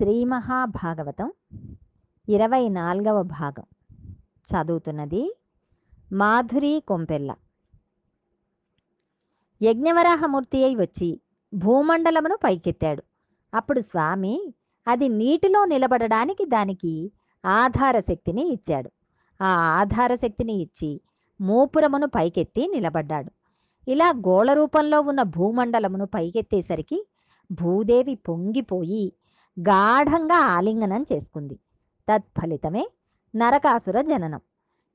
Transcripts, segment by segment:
శ్రీ మహాభాగవతం ఇరవై నాలుగవ భాగం. చదువుతున్నది మాధురి కొంపెల్ల. యజ్ఞవరాహమూర్తి అయి వచ్చి భూమండలమును పైకెత్తాడు. అప్పుడు స్వామి అది నీటిలో నిలబడడానికి దానికి ఆధార శక్తిని ఇచ్చాడు. ఆ ఆధార శక్తిని ఇచ్చి మూపురమును పైకెత్తి నిలబడ్డాడు. ఇలా గోళ రూపంలో ఉన్న భూమండలమును పైకెత్తేసరికి భూదేవి పొంగిపోయి గాఢంగా ఆలింగనం చేసుకుంది. తత్ఫలితమే నరకాసుర జననం.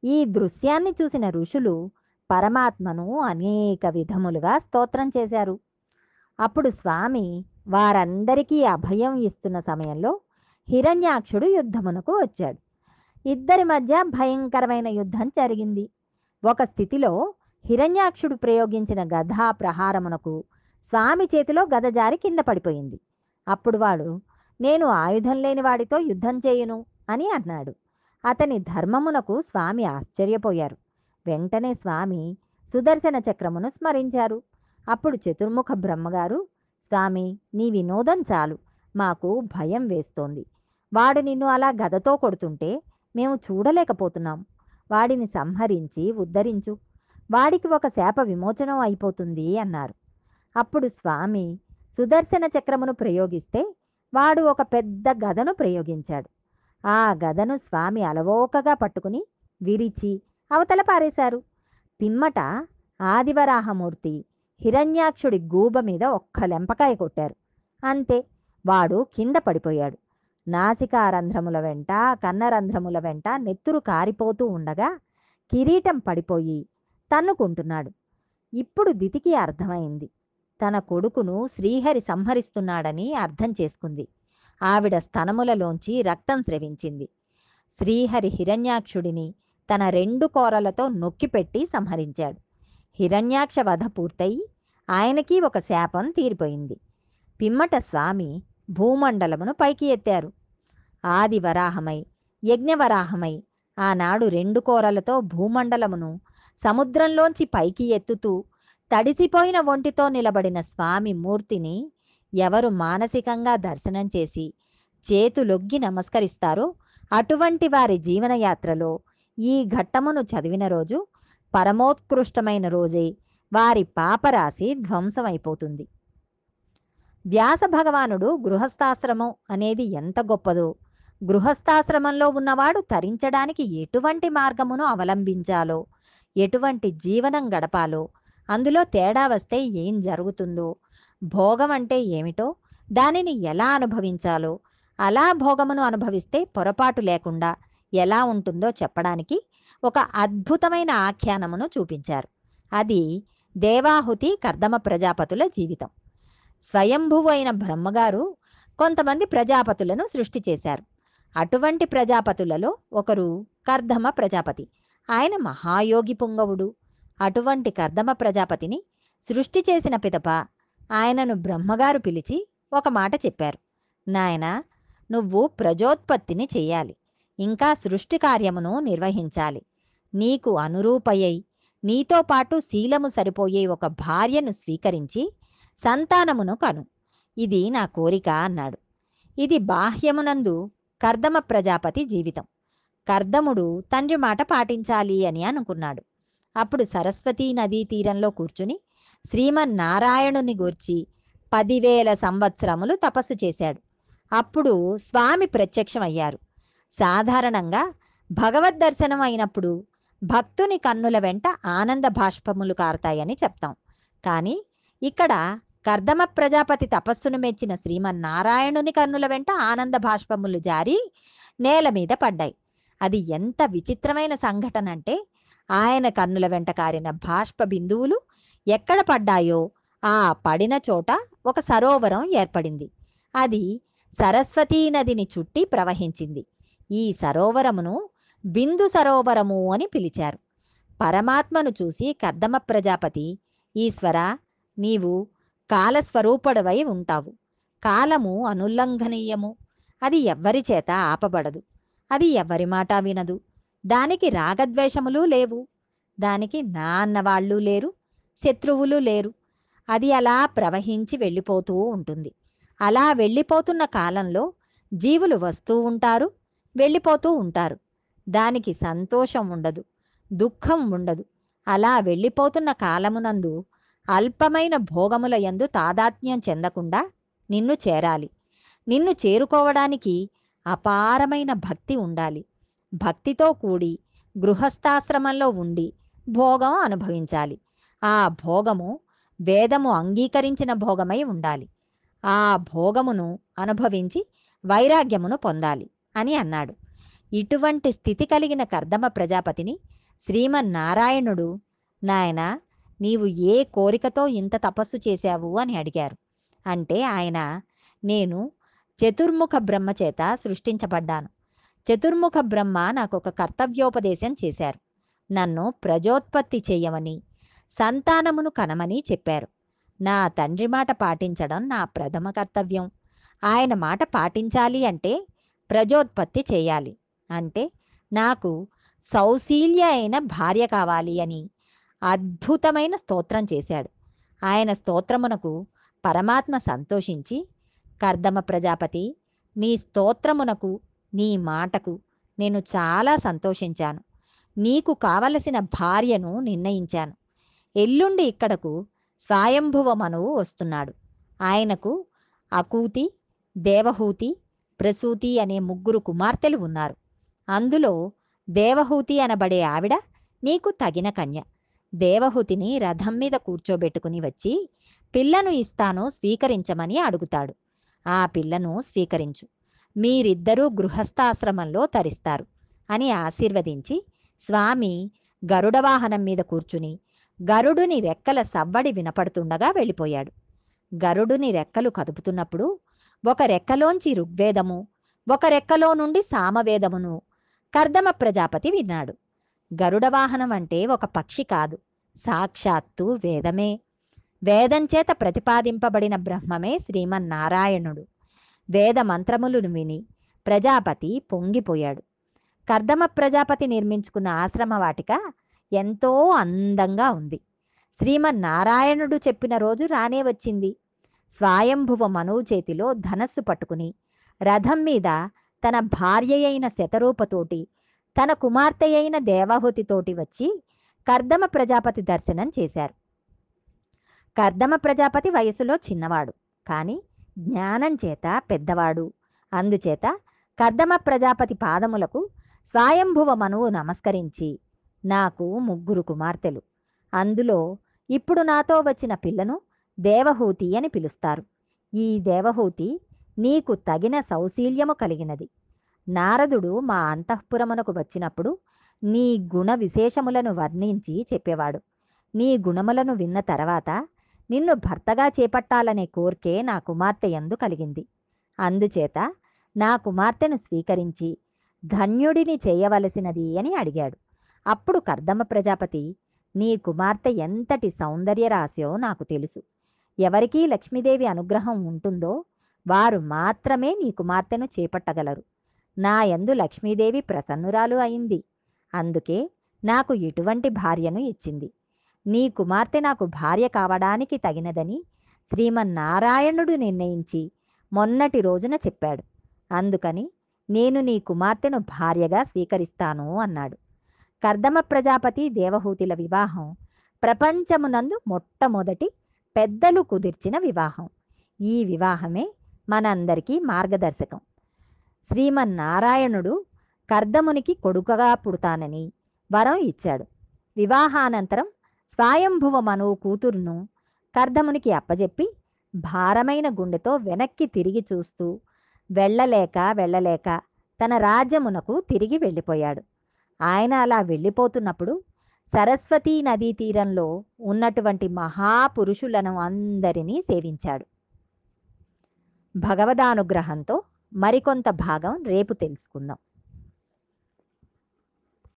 ఈ దృశ్యాన్ని చూసిన ఋషులు పరమాత్మను అనేక విధములుగా స్తోత్రం చేశారు. అప్పుడు స్వామి వారందరికీ అభయం ఇస్తున్న సమయంలో హిరణ్యాక్షుడు యుద్ధమునకు వచ్చాడు. ఇద్దరి మధ్య భయంకరమైన యుద్ధం జరిగింది. ఒక స్థితిలో హిరణ్యాక్షుడు ప్రయోగించిన గధా ప్రహారమునకు స్వామి చేతిలో గద జారి కింద పడిపోయింది. అప్పుడు వాడు నేను ఆయుధం లేని వాడితో యుద్ధం చేయును? అని అన్నాడు. అతని ధర్మమునకు స్వామి ఆశ్చర్యపోయారు. వెంటనే స్వామి సుదర్శన చక్రమును స్మరించారు. అప్పుడు చతుర్ముఖ బ్రహ్మగారు స్వామి నీ వినోదం చాలు. మాకు భయం వేస్తోంది. వాడు నిన్ను అలా గదతో కొడుతుంటే మేము చూడలేకపోతున్నాం. వాడిని సంహరించి ఉద్ధరించు. వాడికి ఒక శాప విమోచనం అయిపోతుంది అన్నారు. అప్పుడు స్వామి సుదర్శన చక్రమును ప్రయోగిస్తే వాడు ఒక పెద్ద గదను ప్రయోగించాడు. ఆ గదను స్వామి అలవోకగా పట్టుకుని విరిచి అవతల పారేశారు. పిమ్మట ఆదివరాహమూర్తి హిరణ్యాక్షుడి గూబ మీద ఒక్క లెంపకాయ కొట్టారు. అంతే వాడు కింద పడిపోయాడు. నాసికారంధ్రముల వెంట కన్నరంధ్రముల వెంట నెత్తురు కారిపోతూ ఉండగా కిరీటం పడిపోయి తన్నుకుంటున్నాడు. ఇప్పుడు దితికి అర్థమైంది. తన కొడుకును శ్రీహరి సంహరిస్తున్నాడని అర్థం చేసుకుంది. ఆవిడ స్తనములలోంచి రక్తం స్రవించింది. శ్రీహరి హిరణ్యాక్షుడిని తన రెండు కోరలతో నొక్కిపెట్టి సంహరించాడు. హిరణ్యాక్ష వధ పూర్తయి ఆయనకి ఒక శాపం తీరిపోయింది. పిమ్మట స్వామి భూమండలమును పైకి ఎత్తారు. ఆది వరాహమై యజ్ఞవరాహమై ఆనాడు రెండు కోరలతో భూమండలమును సముద్రంలోంచి పైకి ఎత్తుతూ తడిసిపోయిన ఒంటితో నిలబడిన స్వామి మూర్తిని ఎవరు మానసికంగా దర్శనం చేసి చేతులొగ్గి నమస్కరిస్తారో అటువంటి వారి జీవనయాత్రలో ఈ ఘట్టమును చదివిన రోజు పరమోత్కృష్టమైన రోజే వారి పాపరాశి ధ్వంసమైపోతుంది. వ్యాస భగవానుడు గృహస్థాశ్రమం అనేది ఎంత గొప్పదో గృహస్థాశ్రమంలో ఉన్నవాడు తరించడానికి ఎటువంటి మార్గమును అవలంబించాలో ఎటువంటి జీవనం గడపాలో అందులో తేడా వస్తే ఏం జరుగుతుందో? భోగం అంటే ఏమిటో? దానిని ఎలా అనుభవించాలో? అలా భోగమును అనుభవిస్తే పొరపాటు లేకుండా ఎలా ఉంటుందో చెప్పడానికి ఒక అద్భుతమైన ఆఖ్యానమును చూపించారు. అది దేవాహుతి కర్దమ ప్రజాపతుల జీవితం. స్వయంభువు అయిన బ్రహ్మగారు కొంతమంది ప్రజాపతులను సృష్టి చేశారు. అటువంటి ప్రజాపతులలో ఒకరు కర్ధమ ప్రజాపతి. ఆయన మహాయోగి పుంగవుడు. అటువంటి కర్దమ ప్రజాపతిని సృష్టి చేసిన పిదప ఆయనను బ్రహ్మగారు పిలిచి ఒక మాట చెప్పారు. నాయన నువ్వు ప్రజోత్పత్తిని చెయ్యాలి. ఇంకా సృష్టి కార్యమును నిర్వహించాలి. నీకు అనురూపయ్యై నీతో పాటు శీలము సరిపోయే ఒక భార్యను స్వీకరించి సంతానమును కను. ఇది నా కోరిక అన్నాడు. ఇది బాహ్యమునందు కర్దమ ప్రజాపతి జీవితం. కర్దముడు తండ్రి మాట పాటించాలి అని అనుకున్నాడు. అప్పుడు సరస్వతీ నదీ తీరంలో కూర్చుని శ్రీమన్నారాయణుని గూర్చి పదివేల సంవత్సరములు తపస్సు చేశాడు. అప్పుడు స్వామి ప్రత్యక్షమయ్యారు. సాధారణంగా భగవద్ దర్శనం అయినప్పుడు భక్తుని కన్నుల వెంట ఆనంద భాష్పములు కారుతాయని చెప్తాం. కానీ ఇక్కడ కర్దమ ప్రజాపతి తపస్సును మెచ్చిన శ్రీమన్నారాయణుని కన్నుల వెంట ఆనంద భాష్పములు జారి నేల మీద పడ్డాయి. అది ఎంత విచిత్రమైన సంఘటన అంటే ఆయన కన్నుల వెంట కారిన బాష్ప బిందువులు ఎక్కడ పడ్డాయో ఆ పడిన చోట ఒక సరోవరం ఏర్పడింది. అది సరస్వతీ నదిని చుట్టి ప్రవహించింది. ఈ సరోవరమును బిందు సరోవరము అని పిలిచారు. పరమాత్మను చూసి కర్దమ ప్రజాపతి ఈశ్వర నీవు కాలస్వరూపుడవై ఉంటావు. కాలము అనుల్లంఘనీయము. అది ఎవ్వరి చేత ఆపబడదు. అది ఎవరి మాట వినదు. దానికి రాగద్వేషములు లేవు. దానికి నా అన్నవాళ్ళు లేరు. శత్రువులు లేరు. అది అలా ప్రవహించి వెళ్ళిపోతూ ఉంటుంది. అలా వెళ్ళిపోతున్న కాలంలో జీవులు వస్తూ ఉంటారు వెళ్ళిపోతూ ఉంటారు. దానికి సంతోషం ఉండదు దుఃఖం ఉండదు. అలా వెళ్ళిపోతున్న కాలమునందు అల్పమైన భోగముల యందు తాదాత్మ్యం చెందకుండా నిన్ను చేరాలి. నిన్ను చేరుకోవడానికి అపారమైన భక్తి ఉండాలి. భక్తితో కూడి గృహస్థాశ్రమంలో ఉండి భోగం అనుభవించాలి. ఆ భోగము వేదము అంగీకరించిన భోగమై ఉండాలి. ఆ భోగమును అనుభవించి వైరాగ్యమును పొందాలి అని అన్నాడు. ఇటువంటి స్థితి కలిగిన కర్దమ ప్రజాపతిని శ్రీమన్నారాయణుడు నాయన నీవు ఏ కోరికతో ఇంత తపస్సు చేశావు? అని అడిగారు. అంటే ఆయన నేను చతుర్ముఖ బ్రహ్మచేత సృష్టించబడ్డాను. చతుర్ముఖ బ్రహ్మ నాకు ఒక కర్తవ్యోపదేశం చేశారు. నన్ను ప్రజోత్పత్తి చేయమని సంతానమును కనమని చెప్పారు. నా తండ్రి మాట పాటించడం నా ప్రథమ కర్తవ్యం. ఆయన మాట పాటించాలి అంటే ప్రజోత్పత్తి చేయాలి. అంటే నాకు సౌశీల్య అయిన భార్య కావాలి అని అద్భుతమైన స్తోత్రం చేశాడు. ఆయన స్తోత్రమునకు పరమాత్మ సంతోషించి కర్దమ ప్రజాపతి నీ స్తోత్రమునకు నీ మాటకు నేను చాలా సంతోషించాను. నీకు కావలసిన భార్యను నిర్ణయించాను. ఎల్లుండి ఇక్కడకు స్వయంభువ మనువు వస్తున్నాడు. ఆయనకు అకూతి దేవహూతి ప్రసూతి అనే ముగ్గురు కుమార్తెలు ఉన్నారు. అందులో దేవహూతి అనబడే ఆవిడ నీకు తగిన కన్య. దేవహూతిని రథం మీద కూర్చోబెట్టుకుని వచ్చి పిల్లను ఇస్తాను స్వీకరించమని అడుగుతాడు. ఆ పిల్లను స్వీకరించు. మీరిద్దరూ గృహస్థాశ్రమంలో తరిస్తారు అని ఆశీర్వదించి స్వామి గరుడ వాహనం మీద కూర్చుని గరుడుని రెక్కల సవ్వడి వినపడుతుండగా వెళ్ళిపోయాడు. గరుడుని రెక్కలు కదుపుతున్నప్పుడు ఒక రెక్కలోంచి ఋగ్వేదము ఒక రెక్కలో నుండి సామవేదమును కర్దమ ప్రజాపతి విన్నాడు. గరుడ వాహనం అంటే ఒక పక్షి కాదు సాక్షాత్తు వేదమే. వేదంచేత ప్రతిపాదింపబడిన బ్రహ్మమే శ్రీమన్నారాయణుడు. వేద మంత్రములను విని ప్రజాపతి పొంగిపోయాడు. కర్దమ ప్రజాపతి నిర్మించుకున్న ఆశ్రమ వాటిక ఎంతో అందంగా ఉంది. శ్రీమన్నారాయణుడు చెప్పిన రోజు రానే వచ్చింది. స్వయంభువ మనువు చేతిలో ధనస్సు పట్టుకుని రథం మీద తన భార్య అయిన శతరూపతోటి తన కుమార్తె అయిన దేవహూతితోటి వచ్చి కర్దమ ప్రజాపతి దర్శనం చేశారు. కర్దమ ప్రజాపతి వయసులో చిన్నవాడు. కానీ జ్ఞానం చేత పెద్దవాడు. అందుచేత కర్దమ ప్రజాపతి పాదములకు స్వయంభువ మనువు నమస్కరించి నాకు ముగ్గురు కుమార్తెలు. అందులో ఇప్పుడు నాతో వచ్చిన పిల్లను దేవహూతి అని పిలుస్తారు. ఈ దేవహూతి నీకు తగిన సౌశీల్యము కలిగినది. నారదుడు మా అంతఃపురమునకు వచ్చినప్పుడు నీ గుణ విశేషములను వర్ణించి చెప్పేవాడు. నీ గుణములను విన్న తర్వాత నిన్ను భర్తగా చేపట్టాలనే కోర్కే నా కుమార్తె యందు కలిగింది. అందుచేత నా కుమార్తెను స్వీకరించి ధన్యుడిని చేయవలసినది అని అడిగాడు. అప్పుడు కర్దమ ప్రజాపతి నీ కుమార్తె ఎంతటి సౌందర్య రాశో నాకు తెలుసు. ఎవరికీ లక్ష్మీదేవి అనుగ్రహం ఉంటుందో వారు మాత్రమే నీ కుమార్తెను చేపట్టగలరు. నా యందు లక్ష్మీదేవి ప్రసన్నురాలు అయింది. అందుకే నాకు ఇటువంటి భార్యను ఇచ్చింది. నీ కుమార్తె నాకు భార్య కావడానికి తగినదని శ్రీమన్నారాయణుడు నిర్ణయించి మొన్నటి రోజున చెప్పాడు. అందుకని నేను నీ కుమార్తెను భార్యగా స్వీకరిస్తాను అన్నాడు. కర్దమ ప్రజాపతి దేవహూతిల వివాహం ప్రపంచమునందు మొట్టమొదటి పెద్దలు కుదిర్చిన వివాహం. ఈ వివాహమే మనందరికీ మార్గదర్శకం. శ్రీమన్నారాయణుడు కర్దమునికి కొడుకగా పుడతానని వరం ఇచ్చాడు. వివాహానంతరం స్వయంభువ మనువు కూతురును కర్ధమునికి అప్పజెప్పి భారమైన గుండెతో వెనక్కి తిరిగి చూస్తూ వెళ్ళలేక వెళ్ళలేక తన రాజ్యమునకు తిరిగి వెళ్ళిపోయాడు. ఆయన అలా వెళ్ళిపోతున్నప్పుడు సరస్వతీ నదీ తీరంలో ఉన్నటువంటి మహాపురుషులను అందరినీ సేవించాడు. భగవదానుగ్రహంతో మరికొంత భాగం రేపు తెలుసుకుందాం.